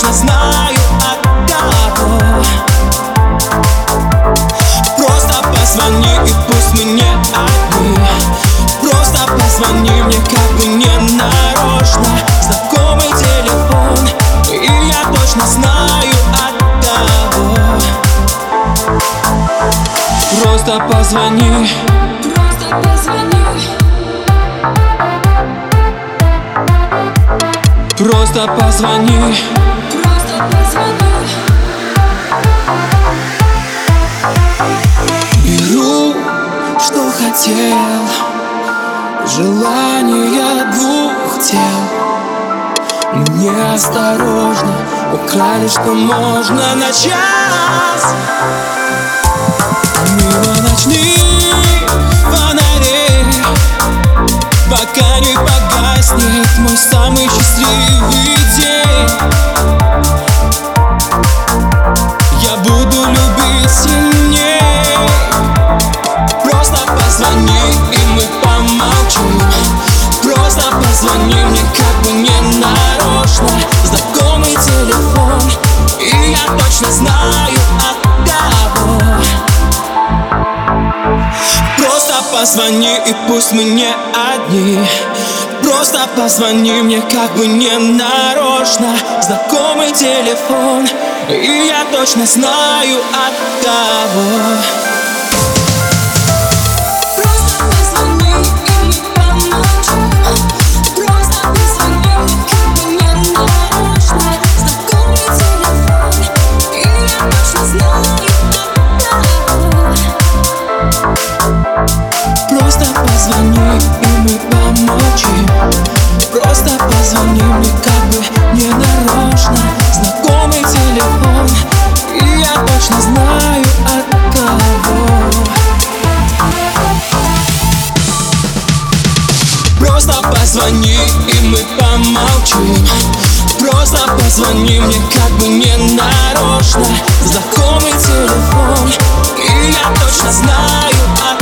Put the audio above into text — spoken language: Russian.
точно знаю от кого Просто позвони, и пусть мы не одни. Просто позвони мне как бы не нарочно. Знакомый телефон, и я точно знаю от кого Просто позвони Просто позвони, Просто позвони. Просто позвони Беру, что хотел. Желание двух тел. Мне осторожно Украли, что можно на час позвони, и пусть мы не одни. Просто позвони мне как бы не нарочно. Знакомый телефон, и я точно знаю от кого помолчим Просто позвони мне как бы не нарочно. Знакомый телефон, и я точно знаю от